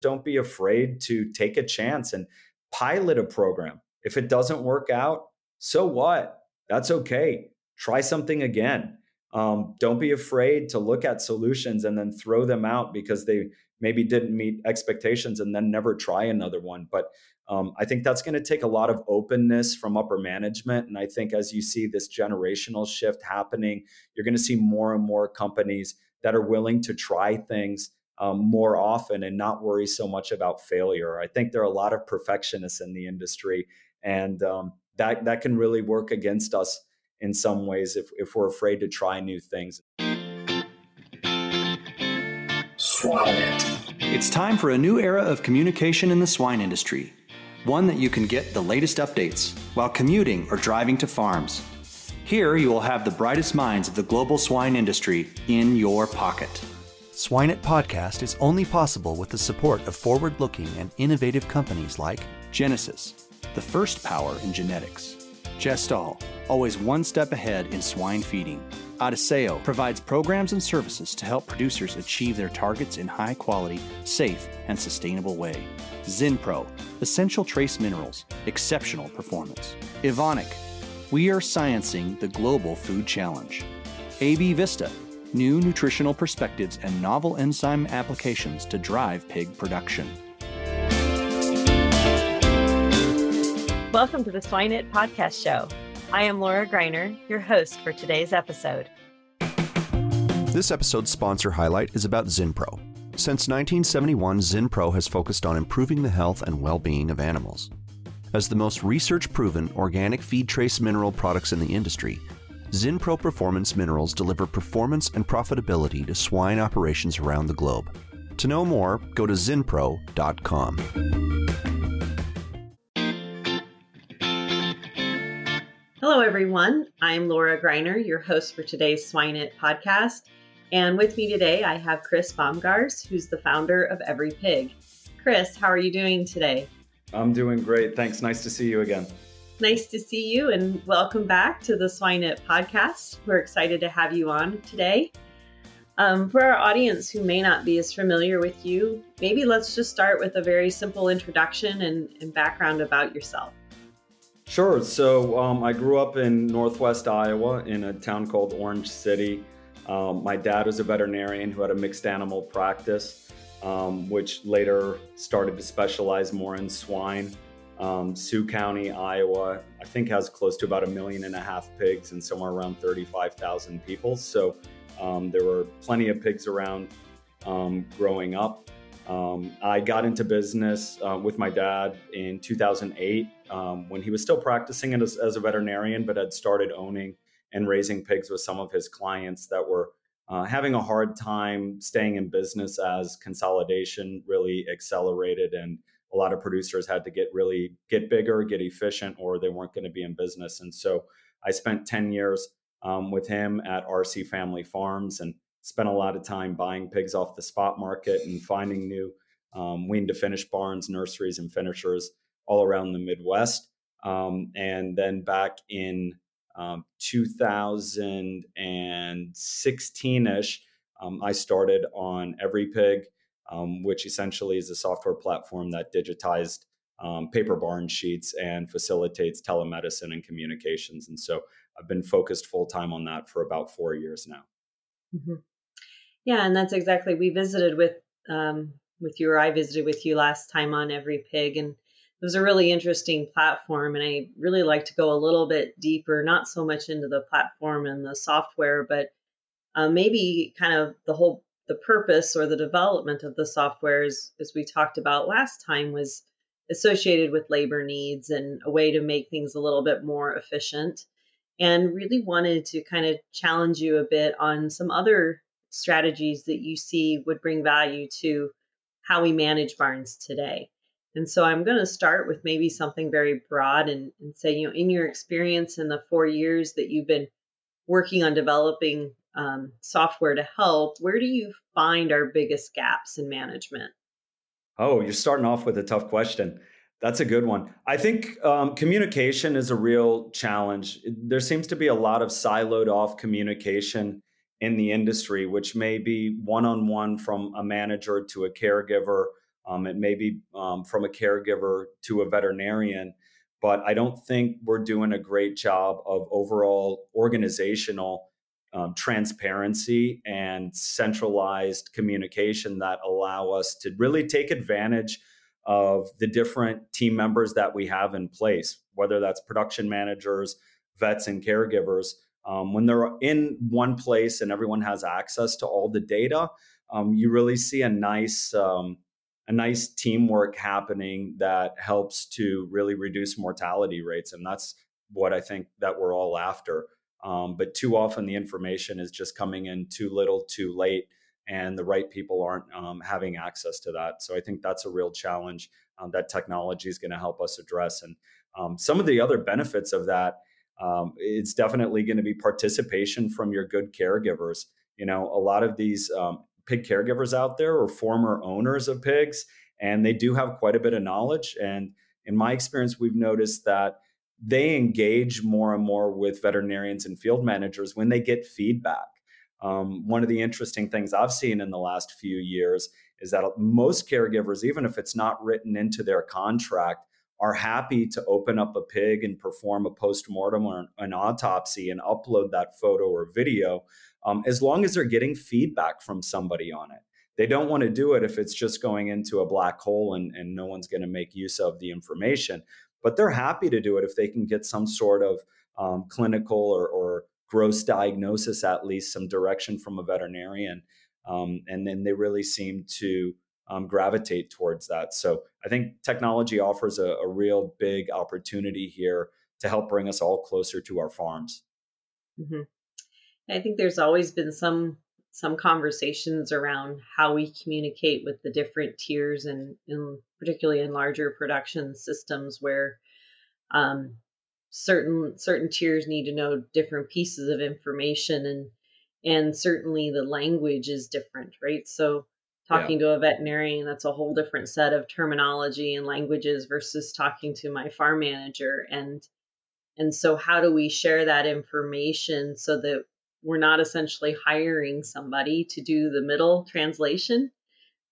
don't be afraid to take a chance and pilot a program. If it doesn't work out, so what? That's okay. Try something again. Um, don't be afraid to look at solutions and then throw them out because they maybe didn't meet expectations and then never try another one. But um, I think that's going to take a lot of openness from upper management. And I think as you see this generational shift happening, you're going to see more and more companies that are willing to try things um, more often and not worry so much about failure. I think there are a lot of perfectionists in the industry, and um, that that can really work against us in some ways if, if we're afraid to try new things. Swine. It's time for a new era of communication in the swine industry, one that you can get the latest updates while commuting or driving to farms. Here you will have the brightest minds of the global swine industry in your pocket. Swineit Podcast is only possible with the support of forward looking and innovative companies like Genesus, the first power in genetics. Gestal, always one step ahead in swine feeding. Adisseo provides programs and services to help producers achieve their targets in high quality, safe, and sustainable way. Zinpro, essential trace minerals, exceptional performance. Evonik, we are sciencing the global food challenge. AB Vista, new nutritional perspectives and novel enzyme applications to drive pig production. Welcome to the Swineit Podcast Show. I am Laura Greiner, your host for today's episode. This episode's sponsor highlight is about Zinpro. Since 1971, Zinpro has focused on improving the health and well being of animals. As the most research proven organic feed trace mineral products in the industry, Zinpro Performance Minerals deliver performance and profitability to swine operations around the globe. To know more, go to zinpro.com. Hello, everyone. I'm Laura Greiner, your host for today's Swineit podcast. And with me today, I have Chris Bomgaars, who's the founder of Every Pig. Chris, how are you doing today? I'm doing great. Thanks. Nice to see you again. Nice to see you and welcome back to the Swineit podcast. We're excited to have you on today. Um, for our audience who may not be as familiar with you, maybe let's just start with a very simple introduction and, and background about yourself. Sure. So um, I grew up in Northwest Iowa in a town called Orange City. Um, my dad was a veterinarian who had a mixed animal practice, um, which later started to specialize more in swine. Um, Sioux County, Iowa, I think has close to about a million and a half pigs and somewhere around 35,000 people. So um, there were plenty of pigs around um, growing up. Um, I got into business uh, with my dad in 2008 um, when he was still practicing as, as, a veterinarian, but had started owning and raising pigs with some of his clients that were uh, having a hard time staying in business as consolidation really accelerated and a lot of producers had to get really get bigger get efficient or they weren't going to be in business and so i spent 10 years um, with him at rc family farms and spent a lot of time buying pigs off the spot market and finding new um, wean to finish barns, nurseries, and finishers all around the Midwest. Um, and then back in um, 2016 ish, um, I started on Every Pig, um, which essentially is a software platform that digitized um, paper barn sheets and facilitates telemedicine and communications. And so I've been focused full time on that for about four years now. Mm-hmm. Yeah, and that's exactly we visited with um, with you or I visited with you last time on Every Pig, and it was a really interesting platform. And I really like to go a little bit deeper, not so much into the platform and the software, but uh, maybe kind of the whole the purpose or the development of the software, as, as we talked about last time, was associated with labor needs and a way to make things a little bit more efficient. And really wanted to kind of challenge you a bit on some other strategies that you see would bring value to how we manage barns today. And so I'm going to start with maybe something very broad and, and, say, you know, in your experience in the four years that you've been working on developing um, software to help, where do you find our biggest gaps in management? Oh, you're starting off with a tough question. That's a good one. I think um, communication is a real challenge. There seems to be a lot of siloed off communication in the industry, which may be one on one from a manager to a caregiver Um, it may be um, from a caregiver to a veterinarian, but I don't think we're doing a great job of overall organizational um, transparency and centralized communication that allow us to really take advantage of the different team members that we have in place, whether that's production managers, vets, and caregivers. Um, when they're in one place and everyone has access to all the data, um, you really see a nice um, a nice teamwork happening that helps to really reduce mortality rates, and that's what I think that we're all after. Um, but too often the information is just coming in too little, too late, and the right people aren't um, having access to that. So I think that's a real challenge um, that technology is going to help us address. And um, some of the other benefits of that, um, it's definitely going to be participation from your good caregivers. You know, a lot of these um, pig caregivers out there are former owners of pigs, and they do have quite a bit of knowledge. And in my experience, we've noticed that they engage more and more with veterinarians and field managers when they get feedback. Um, one of the interesting things I've seen in the last few years is that most caregivers, even if it's not written into their contract, are happy to open up a pig and perform a post-mortem or an autopsy and upload that photo or video um, as long as they're getting feedback from somebody on it they don't want to do it if it's just going into a black hole and, and no one's going to make use of the information but they're happy to do it if they can get some sort of um, clinical or, or, gross diagnosis, at least some direction from a veterinarian. Um, and then they really seem to um, gravitate towards that. So I think technology offers a, a, real big opportunity here to help bring us all closer to our farms. Mm-hmm. I think there's always been some some conversations around how we communicate with the different tiers and, and particularly in larger production systems where um, certain certain tiers need to know different pieces of information and and certainly the language is different right so talking yeah. to a veterinarian that's a whole different set of terminology and languages versus talking to my farm manager and and so how do we share that information so that we're not essentially hiring somebody to do the middle translation,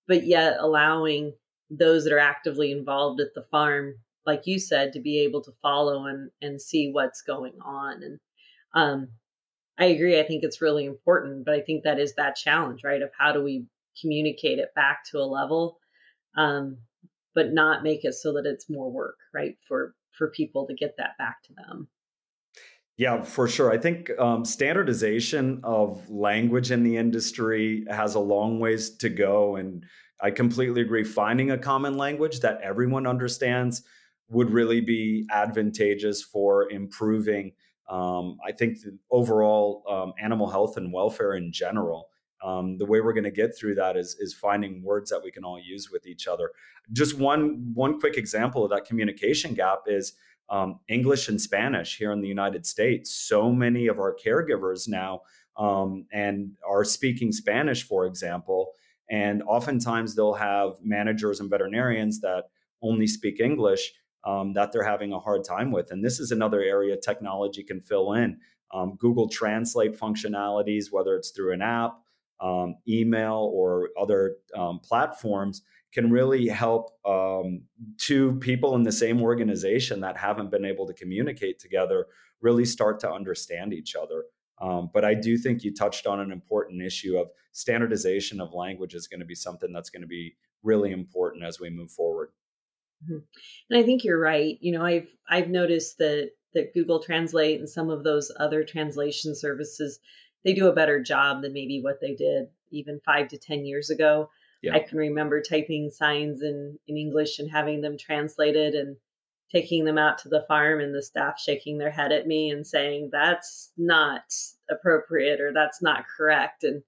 but yet allowing those that are actively involved at the farm, like you said, to be able to follow and, and see what's going on. And um, I agree. I think it's really important, but I think that is that challenge, right? Of how do we communicate it back to a level, um, but not make it so that it's more work, right? For for people to get that back to them. Yeah, for sure. I think um, standardization of language in the industry has a long ways to go. And I completely agree. Finding a common language that everyone understands would really be advantageous for improving, um, I think, overall um, animal health and welfare in general. Um, the way we're going to get through that is is finding words that we can all use with each other. Just one one quick example of that communication gap is um, English and Spanish here in the United States. So many of our caregivers now um, and are speaking Spanish, for example. And oftentimes they'll have managers and veterinarians that only speak English um, that they're having a hard time with. And this is another area technology can fill in. Um, Google Translate functionalities, whether it's through an app, um, email, or other um, platforms can really help um, two people in the same organization that haven't been able to communicate together really start to understand each other. Um, but I do think you touched on an important issue of standardization of language is going to be something that's going to be really important as we move forward. Mm-hmm. And I think you're right. You know, I've I've noticed that that Google Translate and some of those other translation services they do a better job than maybe what they did even five to ten years ago. Yeah. I can remember typing signs in, in English and having them translated and taking them out to the farm and the staff shaking their head at me and saying that's not appropriate or that's not correct. And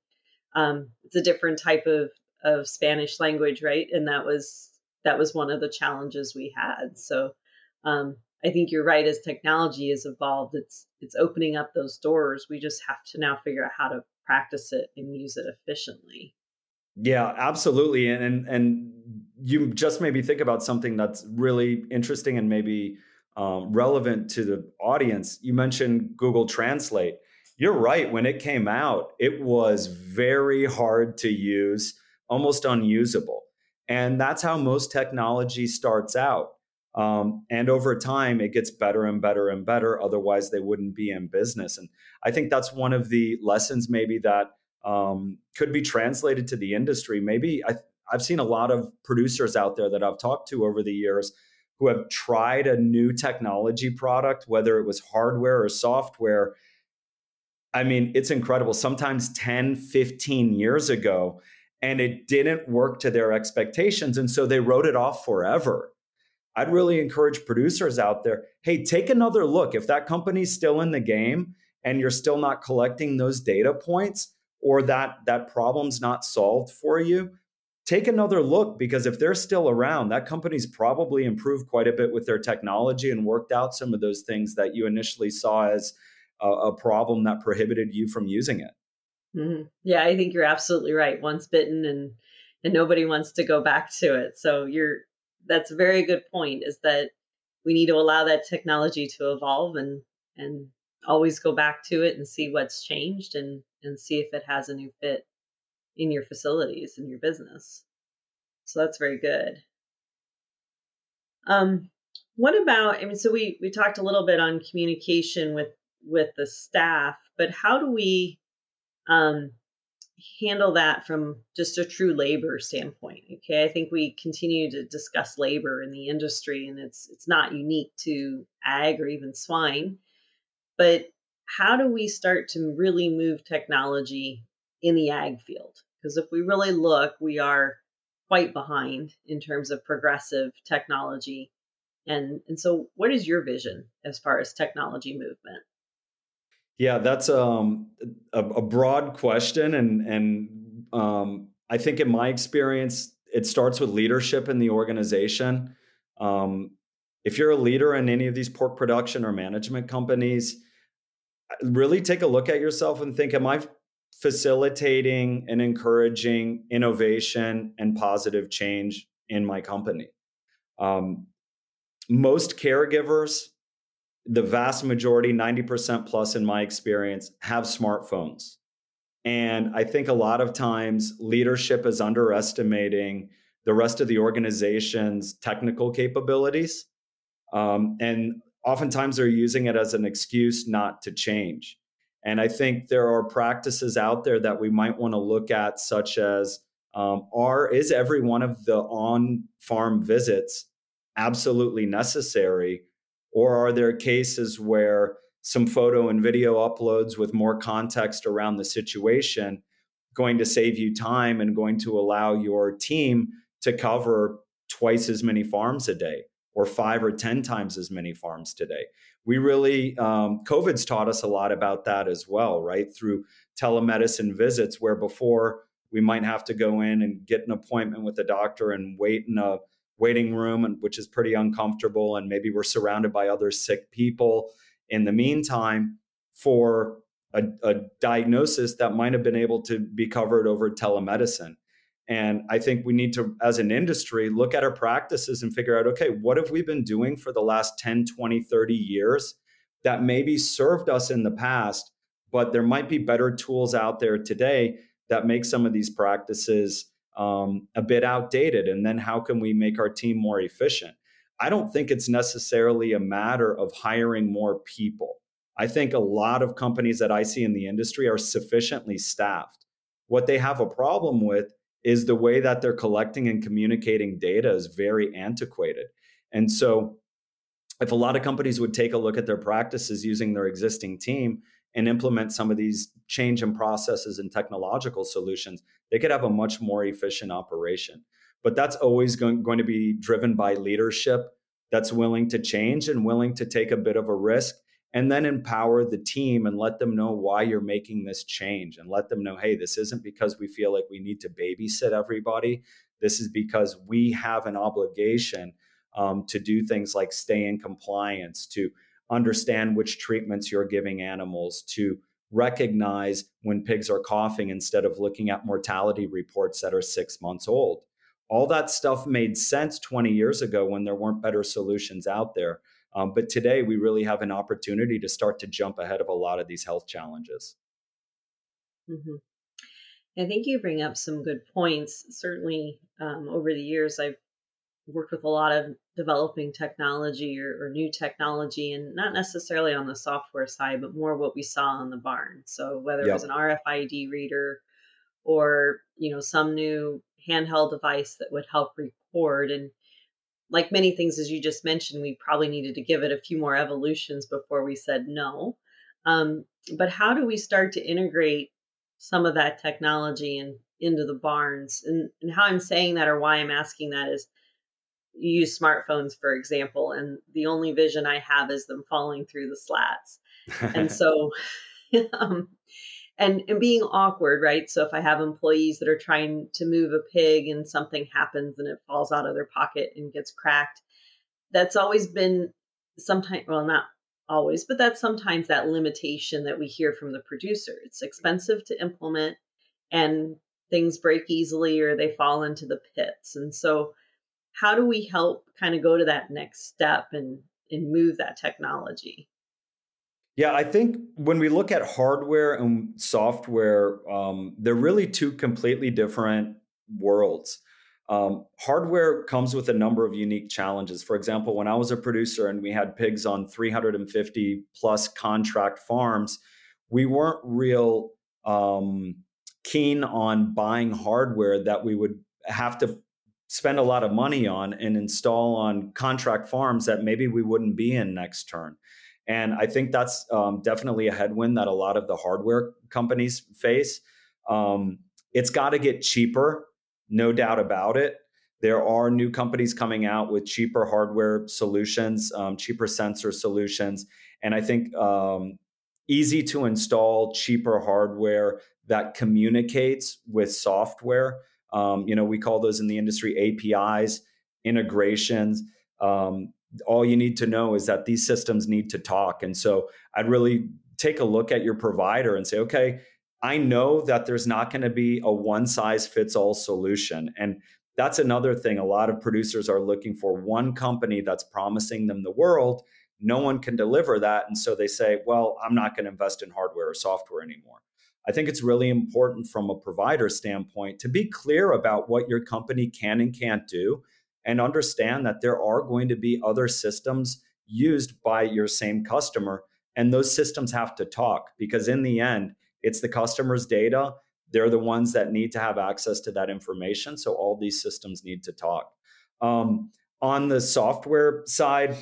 um, it's a different type of of Spanish language right? And that was that was one of the challenges we had. So um, I think you're right as technology has evolved it's it's opening up those doors. We just have to now figure out how to practice it and use it efficiently yeah, absolutely. And, and and you just maybe think about something that's really interesting and maybe um, relevant to the audience. You mentioned Google Translate. You're right. When it came out, it was very hard to use, almost unusable. And that's how most technology starts out. Um, and over time, it gets better and better and better. Otherwise, they wouldn't be in business. And I think that's one of the lessons maybe that um, could be translated to the industry. Maybe I, I've seen a lot of producers out there that I've talked to over the years who have tried a new technology product, whether it was hardware or software. I mean, it's incredible. Sometimes 10, 15 years ago, and it didn't work to their expectations. And so they wrote it off forever. I'd really encourage producers out there hey, take another look. If that company's still in the game and you're still not collecting those data points or that, that problem's not solved for you, take another look because if they're still around, that company's probably improved quite a bit with their technology and worked out some of those things that you initially saw as a, a problem that prohibited you from using it. Mm-hmm. Yeah, I think you're absolutely right. Once bitten and and nobody wants to go back to it. So you're that's a very good point is that we need to allow that technology to evolve and and always go back to it and see what's changed and and see if it has a new fit in your facilities and your business. So that's very good. Um what about I mean so we we talked a little bit on communication with with the staff, but how do we um handle that from just a true labor standpoint. Okay, I think we continue to discuss labor in the industry, and it's it's not unique to ag or even swine. But how do we start to really move technology in the ag field? Because if we really look, we are quite behind in terms of progressive technology. And and so, what is your vision as far as technology movement? Yeah, that's um, a, a, broad question, and and um, I think in my experience, it starts with leadership in the organization. Um, if you're a leader in any of these pork production or management companies, really take a look at yourself and think: Am I facilitating and encouraging innovation and positive change in my company? Um, most caregivers the vast majority, 90% plus in my experience, have smartphones. And I think a lot of times leadership is underestimating the rest of the organization's technical capabilities. Um, and oftentimes they're using it as an excuse not to change. And I think there are practices out there that we might want to look at, such as um, are is every one of the on farm visits absolutely necessary? Or are there cases where some photo and video uploads with more context around the situation going to save you time and going to allow your team to cover twice as many farms a day or five or 10 times as many farms today? We really, um, COVID's taught us a lot about that as well, right? Through telemedicine visits, where before we might have to go in and get an appointment with a doctor and wait in a waiting room, and which is pretty uncomfortable. And maybe we're surrounded by other sick people in the meantime for a, a diagnosis that might have been able to be covered over telemedicine. And I think we need to, as an industry, look at our practices and figure out okay, what have we been doing for the last 10, 20, 30 years that maybe served us in the past, but there might be better tools out there today that make some of these practices um, a bit outdated? And then how can we make our team more efficient? I don't think it's necessarily a matter of hiring more people. I think a lot of companies that I see in the industry are sufficiently staffed. What they have a problem with is the way that they're collecting and communicating data is very antiquated. And so, if a lot of companies would take a look at their practices using their existing team and implement some of these change in processes and technological solutions, they could have a much more efficient operation. But that's always going, going to be driven by leadership that's willing to change and willing to take a bit of a risk and then empower the team and let them know why you're making this change and let them know hey this isn't because we feel like we need to babysit everybody this is because we have an obligation um, to do things like stay in compliance to understand which treatments you're giving animals to recognize when pigs are coughing instead of looking at mortality reports that are six months old. All that stuff made sense 20 years ago when there weren't better solutions out there. Um, but today, we really have an opportunity to start to jump ahead of a lot of these health challenges. Mm-hmm. I think you bring up some good points. Certainly, um, over the years, I've worked with a lot of developing technology or, or, new technology, and not necessarily on the software side, but more what we saw on the barn. So whether yep. it was an RFID reader or you know some new handheld device that would help record and like many things as you just mentioned we probably needed to give it a few more evolutions before we said no. Um, but how do we start to integrate some of that technology and into the barns? And, and how i'm saying that or why i'm asking that is you use smartphones for example and the only vision i have is them falling through the slats. And so um, and and being awkward right? So if i have employees that are trying to move a pig and something happens and it falls out of their pocket and gets cracked that's always been sometimes well not always but that's sometimes that limitation that we hear from the producer. It's expensive to implement and things break easily or they fall into the pits. And so how do we help kind of go to that next step and and move that technology yeah, I think when we look at hardware and software, um, they're really two completely different worlds. Um, hardware comes with a number of unique challenges. For example, when I was a producer and we had pigs on 350 plus contract farms, we weren't real um, keen on buying hardware that we would have to spend a lot of money on and install on contract farms that maybe we wouldn't be in next turn. And I think that's um, definitely a headwind that a lot of the hardware companies face. Um, it's got to get cheaper, no doubt about it. There are new companies coming out with cheaper hardware solutions, um, cheaper sensor solutions. And I think um, easy to install, cheaper hardware that communicates with software. Um, you know, we call those in the industry APIs, integrations. Um, all you need to know is that these systems need to talk. And so I'd really take a look at your provider and say, okay, I know that there's not going to be a one size fits all solution. And that's another thing. A lot of producers are looking for one company that's promising them the world. No one can deliver that. And so they say, well, I'm not going to invest in hardware or software anymore. I think it's really important from a provider standpoint to be clear about what your company can and can't do and understand that there are going to be other systems used by your same customer. And those systems have to talk because, in the end, it's the customer's data. They're the ones that need to have access to that information. So, all these systems need to talk. Um, on the software side,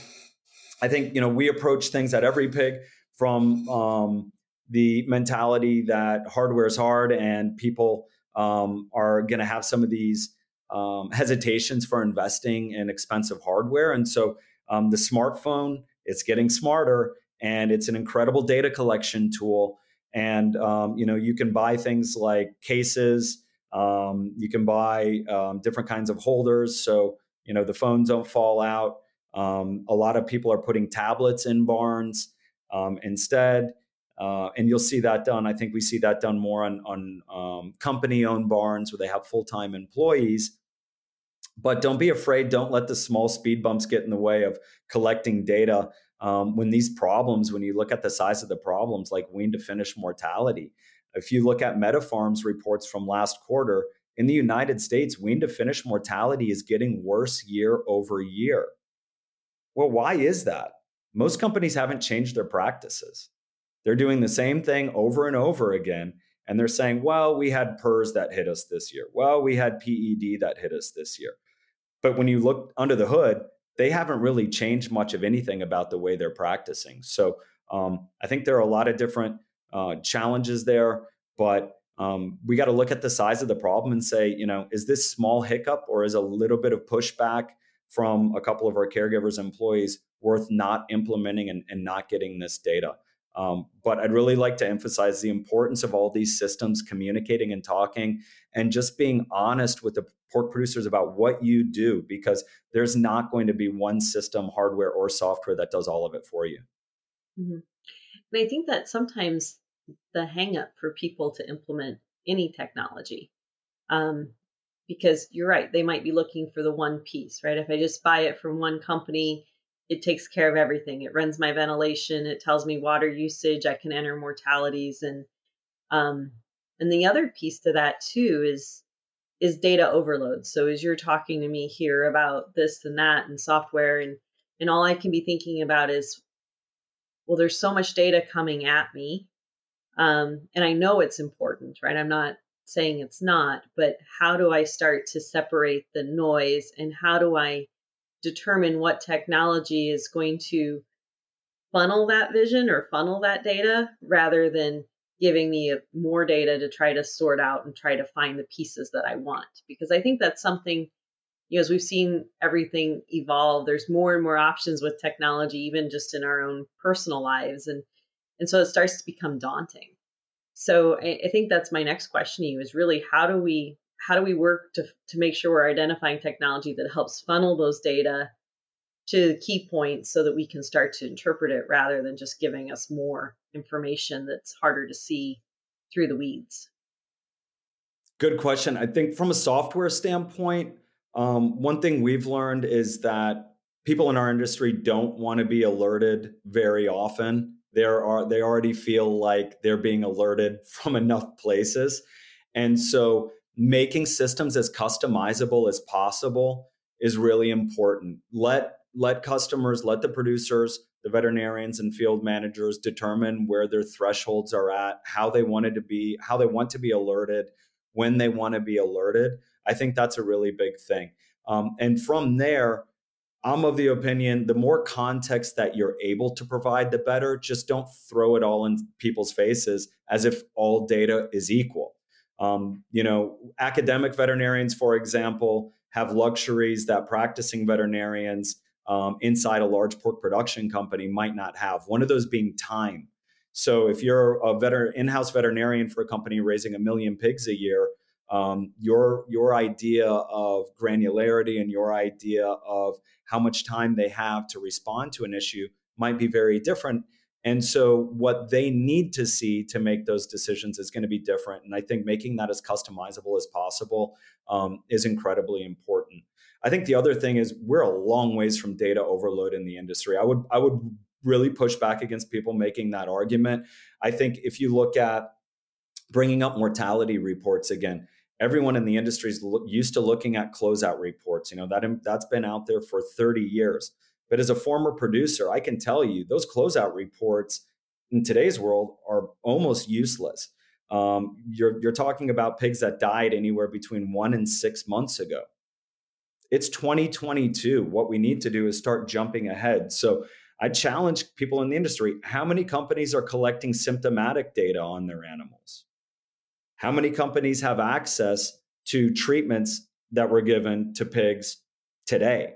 I think you know we approach things at every pig from um, the mentality that hardware is hard and people um, are going to have some of these um, hesitations for investing in expensive hardware. And so um, the smartphone, it's getting smarter and it's an incredible data collection tool. And um, you know, you can buy things like cases. Um, you can buy um, different kinds of holders, so you know the phones don't fall out. Um, a lot of people are putting tablets in barns instead. Uh, and you'll see that done. I think we see that done more on, on um, company owned barns where they have full time employees. But don't be afraid. Don't let the small speed bumps get in the way of collecting data. Um, when these problems, when you look at the size of the problems, like wean to finish mortality, if you look at MetaFarms' reports from last quarter, in the United States, wean to finish mortality is getting worse year over year. Well, why is that? Most companies haven't changed their practices. They're doing the same thing over and over again. And they're saying, well, we had PRRS that hit us this year. Well, we had PED that hit us this year. But when you look under the hood, they haven't really changed much of anything about the way they're practicing. So um, I think there are a lot of different uh, challenges there, but um, we got to look at the size of the problem and say, you know, is this small hiccup or is a little bit of pushback from a couple of our caregivers employees worth not implementing and, and not getting this data? Um, but I'd really like to emphasize the importance of all these systems communicating and talking and just being honest with the pork producers about what you do because there's not going to be one system, hardware or software that does all of it for you. Mm-hmm. And I think that sometimes the hangup for people to implement any technology, um, because you're right, they might be looking for the one piece, right? If I just buy it from one company, it takes care of everything. It runs my ventilation. It tells me water usage. I can enter mortalities and um, And the other piece to that too is is data overload. So as you're talking to me here about this and that and software and and all I can be thinking about is well there's so much data coming at me um, and I know it's important, right? I'm not saying it's not, but how do I start to separate the noise and how do I determine what technology is going to funnel that vision or funnel that data rather than giving me uh, more data to try to sort out and try to find the pieces that I want. Because I think that's something, you know, as we've seen everything evolve, there's more and more options with technology, even just in our own personal lives. And and so it starts to become daunting. So I, I think that's my next question to you is really how do we how do we work to to make sure we're identifying technology that helps funnel those data to key points so that we can start to interpret it rather than just giving us more information that's harder to see through the weeds? Good question. I think from a software standpoint, um, one thing we've learned is that people in our industry don't want to be alerted very often there are they already feel like they're being alerted from enough places and so making systems as customizable as possible is really important let let customers let the producers the veterinarians and field managers determine where their thresholds are at how they wanted to be how they want to be alerted when they want to be alerted i think that's a really big thing um, and from there I'm of the opinion the more context that you're able to provide, the better. Just don't throw it all in people's faces as if all data is equal. Um, you know, academic veterinarians, for example, have luxuries that practicing veterinarians um, inside a large pork production company might not have. One of those being time. So if you're a veter- in-house veterinarian for a company raising a million pigs a year, um, your your idea of granularity and your idea of how much time they have to respond to an issue might be very different. And so, what they need to see to make those decisions is going to be different. And I think making that as customizable as possible um, is incredibly important. I think the other thing is we're a long ways from data overload in the industry. I would I would really push back against people making that argument. I think if you look at bringing up mortality reports again, everyone in the industry is used to looking at closeout reports. You know that that's been out there for 30 years. But as a former producer, I can tell you those closeout reports in today's world are almost useless. Um, you're you're talking about pigs that died anywhere between one and six months ago. It's 2022. What we need to do is start jumping ahead. So I challenge people in the industry: how many companies are collecting symptomatic data on their animals? How many companies have access to treatments that were given to pigs today?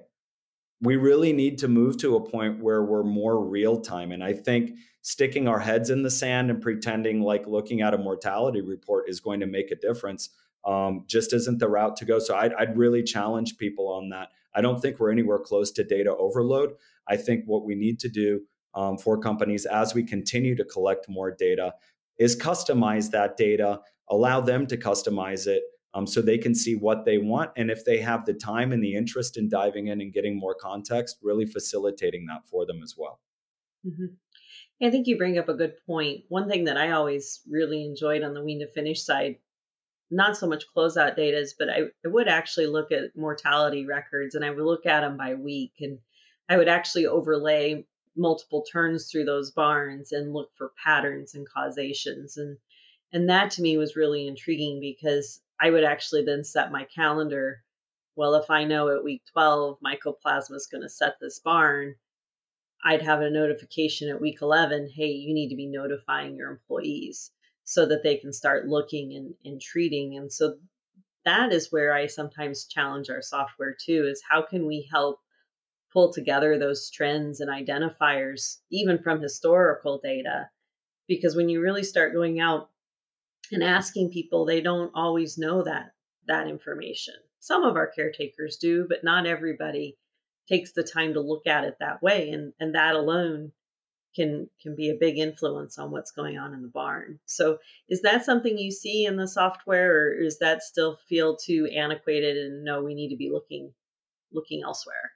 We really need to move to a point where we're more real time. And I think sticking our heads in the sand and pretending like looking at a mortality report is going to make a difference um, just isn't the route to go. So I'd, I'd really challenge people on that. I don't think we're anywhere close to data overload. I think what we need to do um, for companies as we continue to collect more data is customize that data allow them to customize it um, so they can see what they want. And if they have the time and the interest in diving in and getting more context, really facilitating that for them as well. Mm-hmm. I think you bring up a good point. One thing that I always really enjoyed on the wean to finish side, not so much closeout data, but I, I would actually look at mortality records and I would look at them by week. And I would actually overlay multiple turns through those barns and look for patterns and causations. And and that to me was really intriguing because I would actually then set my calendar. Well, if I know at week 12 mycoplasma is going to set this barn, I'd have a notification at week 11 hey, you need to be notifying your employees so that they can start looking and, and treating. And so that is where I sometimes challenge our software too is how can we help pull together those trends and identifiers, even from historical data? Because when you really start going out and asking people they don't always know that that information. Some of our caretakers do but not everybody takes the time to look at it that way and and that alone can can be a big influence on what's going on in the barn. So is that something you see in the software or is that still feel too antiquated and no we need to be looking looking elsewhere?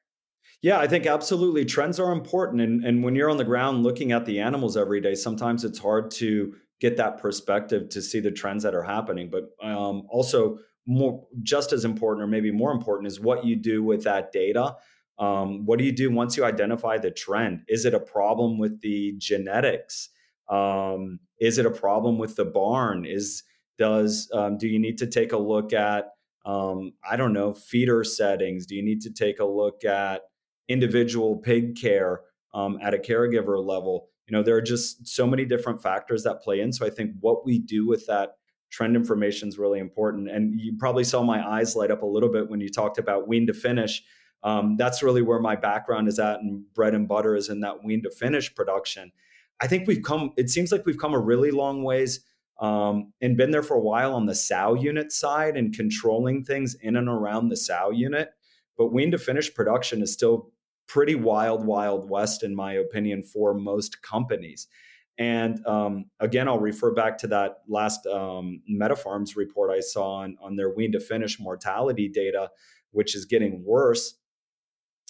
Yeah, I think absolutely. Trends are important. And, and when you're on the ground looking at the animals every day, sometimes it's hard to get that perspective to see the trends that are happening. But um, also, more just as important, or maybe more important, is what you do with that data. Um, what do you do once you identify the trend? Is it a problem with the genetics? Um, is it a problem with the barn? Is does um, do you need to take a look at um, I don't know feeder settings? Do you need to take a look at individual pig care um, at a caregiver level? You know, there are just so many different factors that play in. So I think what we do with that trend information is really important. And you probably saw my eyes light up a little bit when you talked about wean to finish. Um, that's really where my background is at, and bread and butter is in that wean to finish production. I think we've come. It seems like we've come a really long ways um, and been there for a while on the sow unit side and controlling things in and around the sow unit. But wean to finish production is still pretty wild, wild west, in my opinion, for most companies. And um, again, I'll refer back to that last um, MetaFarms report I saw on, on their wean to finish mortality data, which is getting worse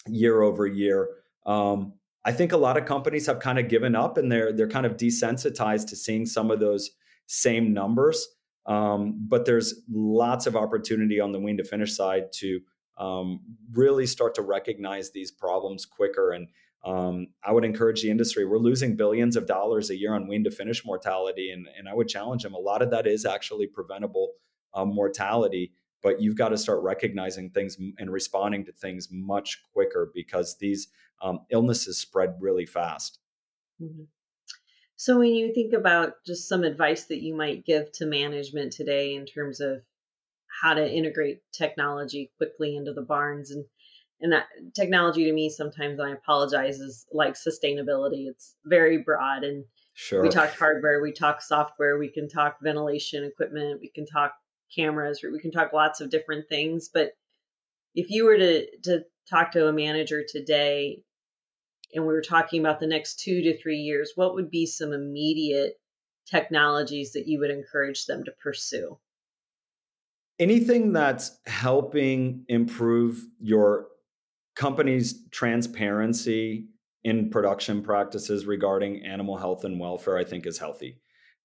year over year. Um, I think a lot of companies have kind of given up and they're they're kind of desensitized to seeing some of those same numbers. Um, but there's lots of opportunity on the wean to finish side to um, really start to recognize these problems quicker. And um, I would encourage the industry. We're losing billions of dollars a year on wean to finish mortality, and, and I would challenge them. A lot of that is actually preventable um, mortality, but you've got to start recognizing things and responding to things much quicker because these um, illnesses spread really fast. Mm-hmm. So, when you think about just some advice that you might give to management today in terms of how to integrate technology quickly into the barns and and that technology to me sometimes I apologize is like sustainability. It's very broad and sure. we talk hardware, we talk software, we can talk ventilation equipment, we can talk cameras, we can talk lots of different things. But if you were to to talk to a manager today and we were talking about the next two to three years, what would be some immediate technologies that you would encourage them to pursue? Anything that's helping improve your company's transparency in production practices regarding animal health and welfare, I think, is healthy.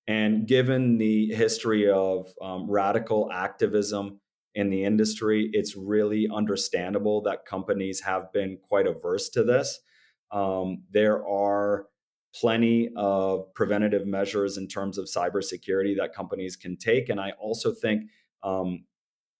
And given the history of um, radical activism in the industry, it's really understandable that companies have been quite averse to this. Um, there are plenty of preventative measures in terms of cybersecurity that companies can take. And I also think um,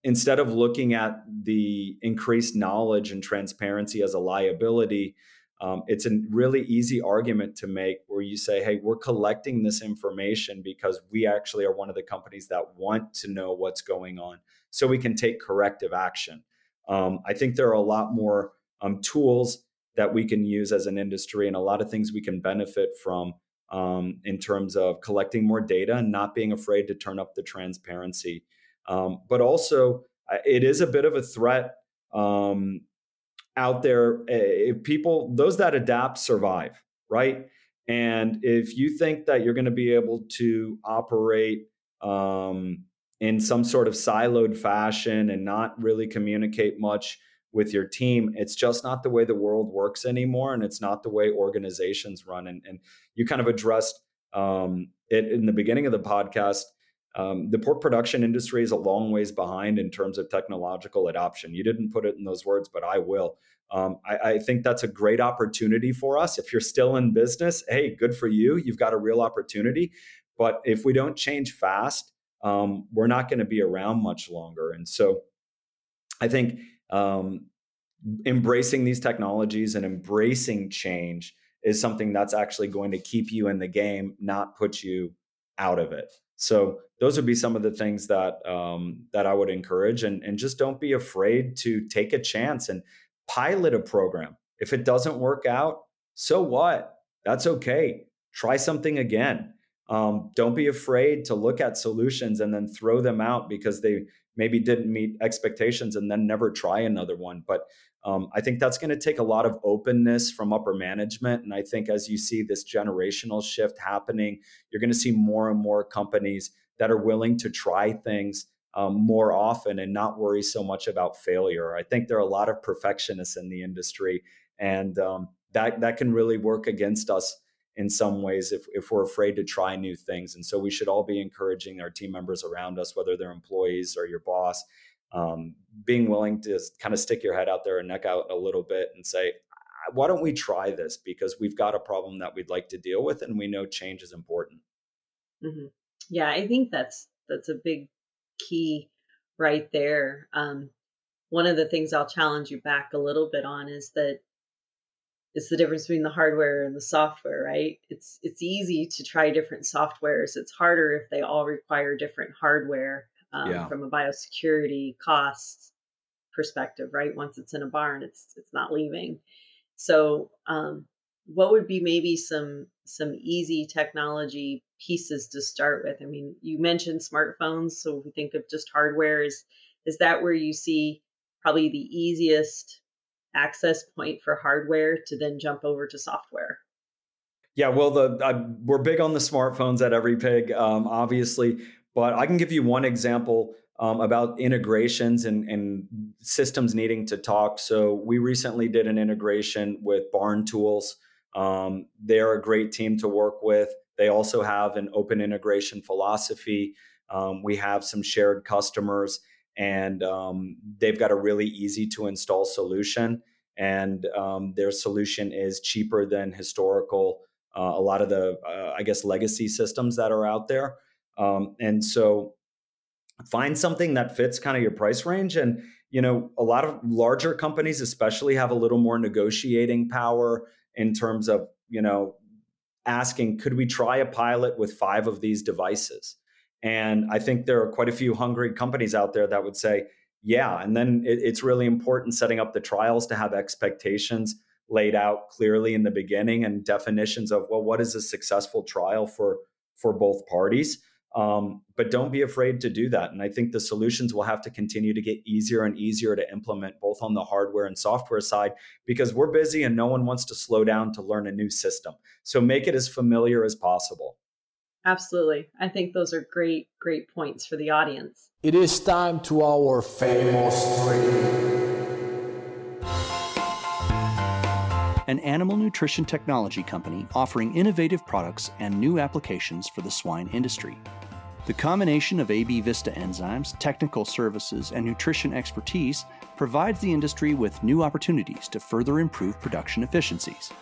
instead of looking at the increased knowledge and transparency as a liability, um, it's a really easy argument to make where you say, hey, we're collecting this information because we actually are one of the companies that want to know what's going on so we can take corrective action. Um, I think there are a lot more um, tools that we can use as an industry and a lot of things we can benefit from um, in terms of collecting more data and not being afraid to turn up the transparency. Um, but also, it is a bit of a threat um, out there. If people, those that adapt, survive, right? And if you think that you're going to be able to operate um, in some sort of siloed fashion and not really communicate much with your team. It's just not the way the world works anymore, and it's not the way organizations run. And, and you kind of addressed um, it in the beginning of the podcast. Um, the pork production industry is a long ways behind in terms of technological adoption. You didn't put it in those words, but I will. Um, I, I, think that's a great opportunity for us. If you're still in business, hey, good for you. You've got a real opportunity. But if we don't change fast, um, we're not going to be around much longer. And so I think um, embracing these technologies and embracing change is something that's actually going to keep you in the game, not put you out of it. So those would be some of the things that um, that I would encourage, and and just don't be afraid to take a chance and pilot a program. If it doesn't work out, so what? That's okay. Try something again. Um, don't be afraid to look at solutions and then throw them out because they maybe didn't meet expectations and then never try another one. But um, I think that's going to take a lot of openness from upper management. And I think as you see this generational shift happening, you're going to see more and more companies that are willing to try things um, more often and not worry so much about failure. I think there are a lot of perfectionists in the industry, and um, that that can really work against us in some ways if, if we're afraid to try new things. And so we should all be encouraging our team members around us, whether they're employees or your boss, um, being willing to kind of stick your head out there and neck out a little bit and say, why don't we try this? Because we've got a problem that we'd like to deal with, and we know change is important. Mm-hmm. Yeah, I think that's that's a big key right there. Um, one of the things I'll challenge you back a little bit on is that it's the difference between the hardware and the software, right? It's it's easy to try different softwares. It's harder if they all require different hardware um, yeah. from a biosecurity cost perspective, right? Once it's in a barn, it's it's not leaving. So, um, what would be maybe some some easy technology pieces to start with? I mean, you mentioned smartphones, so if we think of just hardware, is is that where you see probably the easiest access point for hardware to then jump over to software? Yeah, well, the uh, we're big on the smartphones at Every Pig, um, obviously, but I can give you one example um, about integrations and, and, systems needing to talk. So we recently did an integration with Barn Tools. Um, they're a great team to work with. They also have an open integration philosophy. Um, we have some shared customers, and um, they've got a really easy to install solution. And um, their solution is cheaper than historical, uh, a lot of the, uh, I guess, legacy systems that are out there. Um, and so find something that fits kind of your price range. And, you know, a lot of larger companies, especially, have a little more negotiating power in terms of, you know, asking, could we try a pilot with five of these devices? And I think there are quite a few hungry companies out there that would say, yeah. And then it, it's really important setting up the trials to have expectations laid out clearly in the beginning and definitions of, well, what is a successful trial for for both parties? Um, but don't be afraid to do that. And I think the solutions will have to continue to get easier and easier to implement, both on the hardware and software side, because we're busy and no one wants to slow down to learn a new system. So make it as familiar as possible. Absolutely. I think those are great, great points for the audience. It is time to our famous three. An animal nutrition technology company offering innovative products and new applications for the swine industry. The combination of AB Vista enzymes, technical services, and nutrition expertise provides the industry with new opportunities to further improve production efficiencies.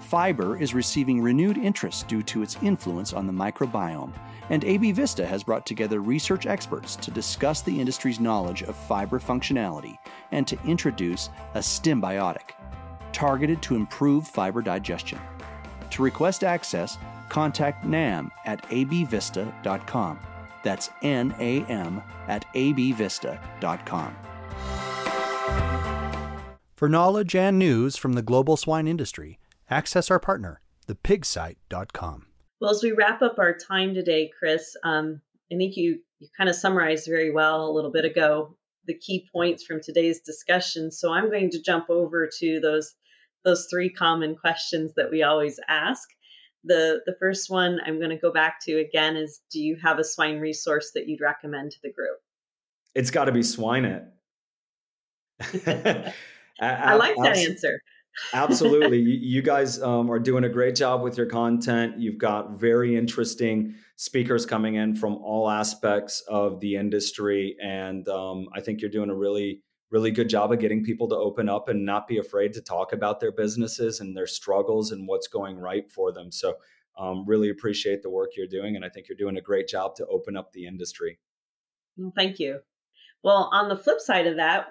Fiber is receiving renewed interest due to its influence on the microbiome, and AB Vista has brought together research experts to discuss the industry's knowledge of fiber functionality and to introduce a Stimbiotic, targeted to improve fiber digestion. To request access, contact NAM at abvista.com. That's N A M at abvista.com. For knowledge and news from the global swine industry, access our partner, thepigsite.com. Well, as we wrap up our time today, Chris, um, I think you, you kind of summarized very well a little bit ago the key points from today's discussion. So I'm going to jump over to those those three common questions that we always ask. The the first one I'm going to go back to again is do you have a swine resource that you'd recommend to the group? It's got to be Swine It. I like that answer. Absolutely. You guys um, are doing a great job with your content. You've got very interesting speakers coming in from all aspects of the industry. And um, I think you're doing a really, really good job of getting people to open up and not be afraid to talk about their businesses and their struggles and what's going right for them. So, um, really appreciate the work you're doing. And I think you're doing a great job to open up the industry. Well, thank you. Well, on the flip side of that,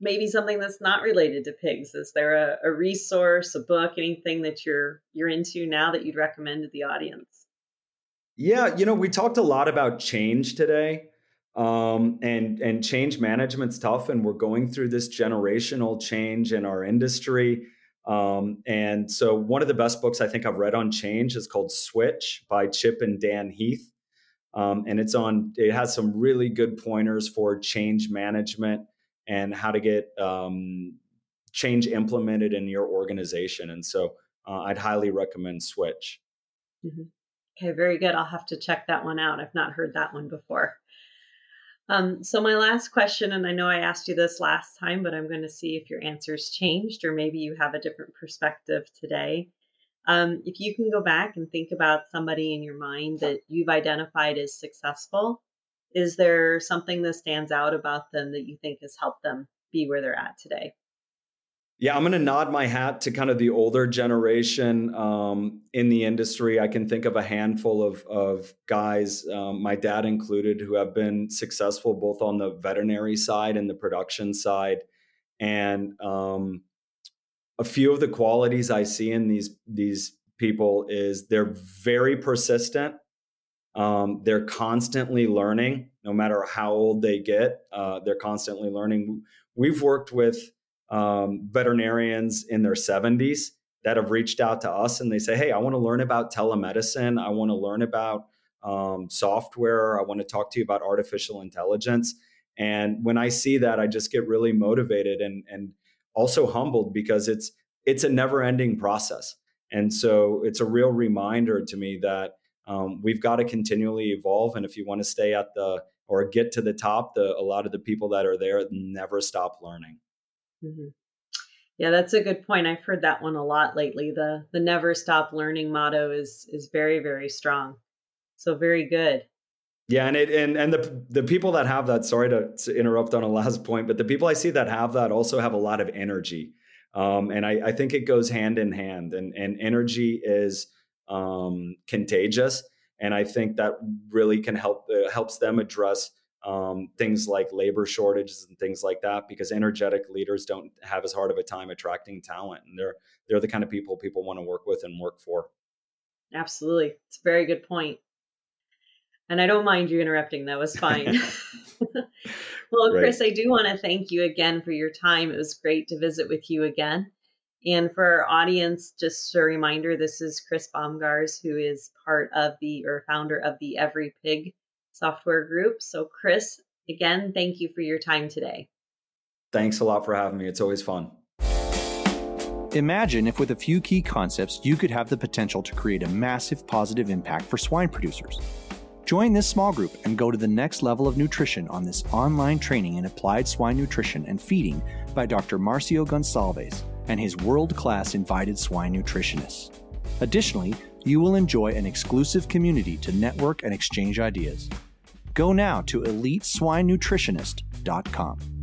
maybe something that's not related to pigs. Is there a, a, resource a book anything that you're you're into now that you'd recommend to the audience? Yeah you know we talked a lot about change today um, and and change management's tough and we're going through this generational change in our industry um, and so one of the best books i think i've read on change is called switch by chip and dan heath um, and it's on it has some really good pointers for change management and how to get um, change implemented in your organization. And so uh, I'd highly recommend Switch. Mm-hmm. Okay, very good. I'll have to check that one out. I've not heard that one before. Um, so, my last question, and I know I asked you this last time, but I'm going to see if your answer's changed or maybe you have a different perspective today. Um, if you can go back and think about somebody in your mind that you've identified as successful, is there something that stands out about them that you think has helped them be where they're at today? Yeah, I'm going to nod my hat to kind of the older generation um, in the industry. I can think of a handful of, of guys, um, my dad included, who have been successful both on the veterinary side and the production side. And um, a few of the qualities I see in these these people is they're very persistent. Um, they're constantly learning, no matter how old they get. Uh, they're constantly learning. We've worked with um, veterinarians in their 70s that have reached out to us and they say, Hey, I want to learn about telemedicine. I want to learn about um, software. I want to talk to you about artificial intelligence. And when I see that, I just get really motivated and, and also humbled because it's, it's a never ending process. And so it's a real reminder to me that um, we've got to continually evolve. And if you want to stay at the or get to the top, the, a lot of the people that are there never stop learning. Mm-hmm. Yeah, that's a good point. I've heard that one a lot lately. The the never stop learning motto is is very very strong. So very good. Yeah, and it and and the the people that have that. Sorry to, to interrupt on a last point, but the people I see that have that also have a lot of energy, um, and I, I think it goes hand in hand. And and energy is um, contagious, and I think that really can help uh, helps them address um, things like labor shortages and things like that because energetic leaders don't have as hard of a time attracting talent and they're they're the kind of people people want to work with and work for. Absolutely. It's a very good point. And i don't mind you interrupting that was fine. Well chris i do want to thank you again for your time. It was great to visit with you again and for our audience just a reminder this is chris Bomgaars who is part of the or founder of the every pig software group. So, Chris, again, thank you for your time today. Thanks a lot for having me. It's always fun. Imagine if, with a few key concepts, you could have the potential to create a massive positive impact for swine producers. Join this small group and go to the next level of nutrition on this online training in applied swine nutrition and feeding by Dr. Marcio Gonçalves and his world class invited swine nutritionists. Additionally, you will enjoy an exclusive community to network and exchange ideas. Go now to eliteswinenutritionist.com.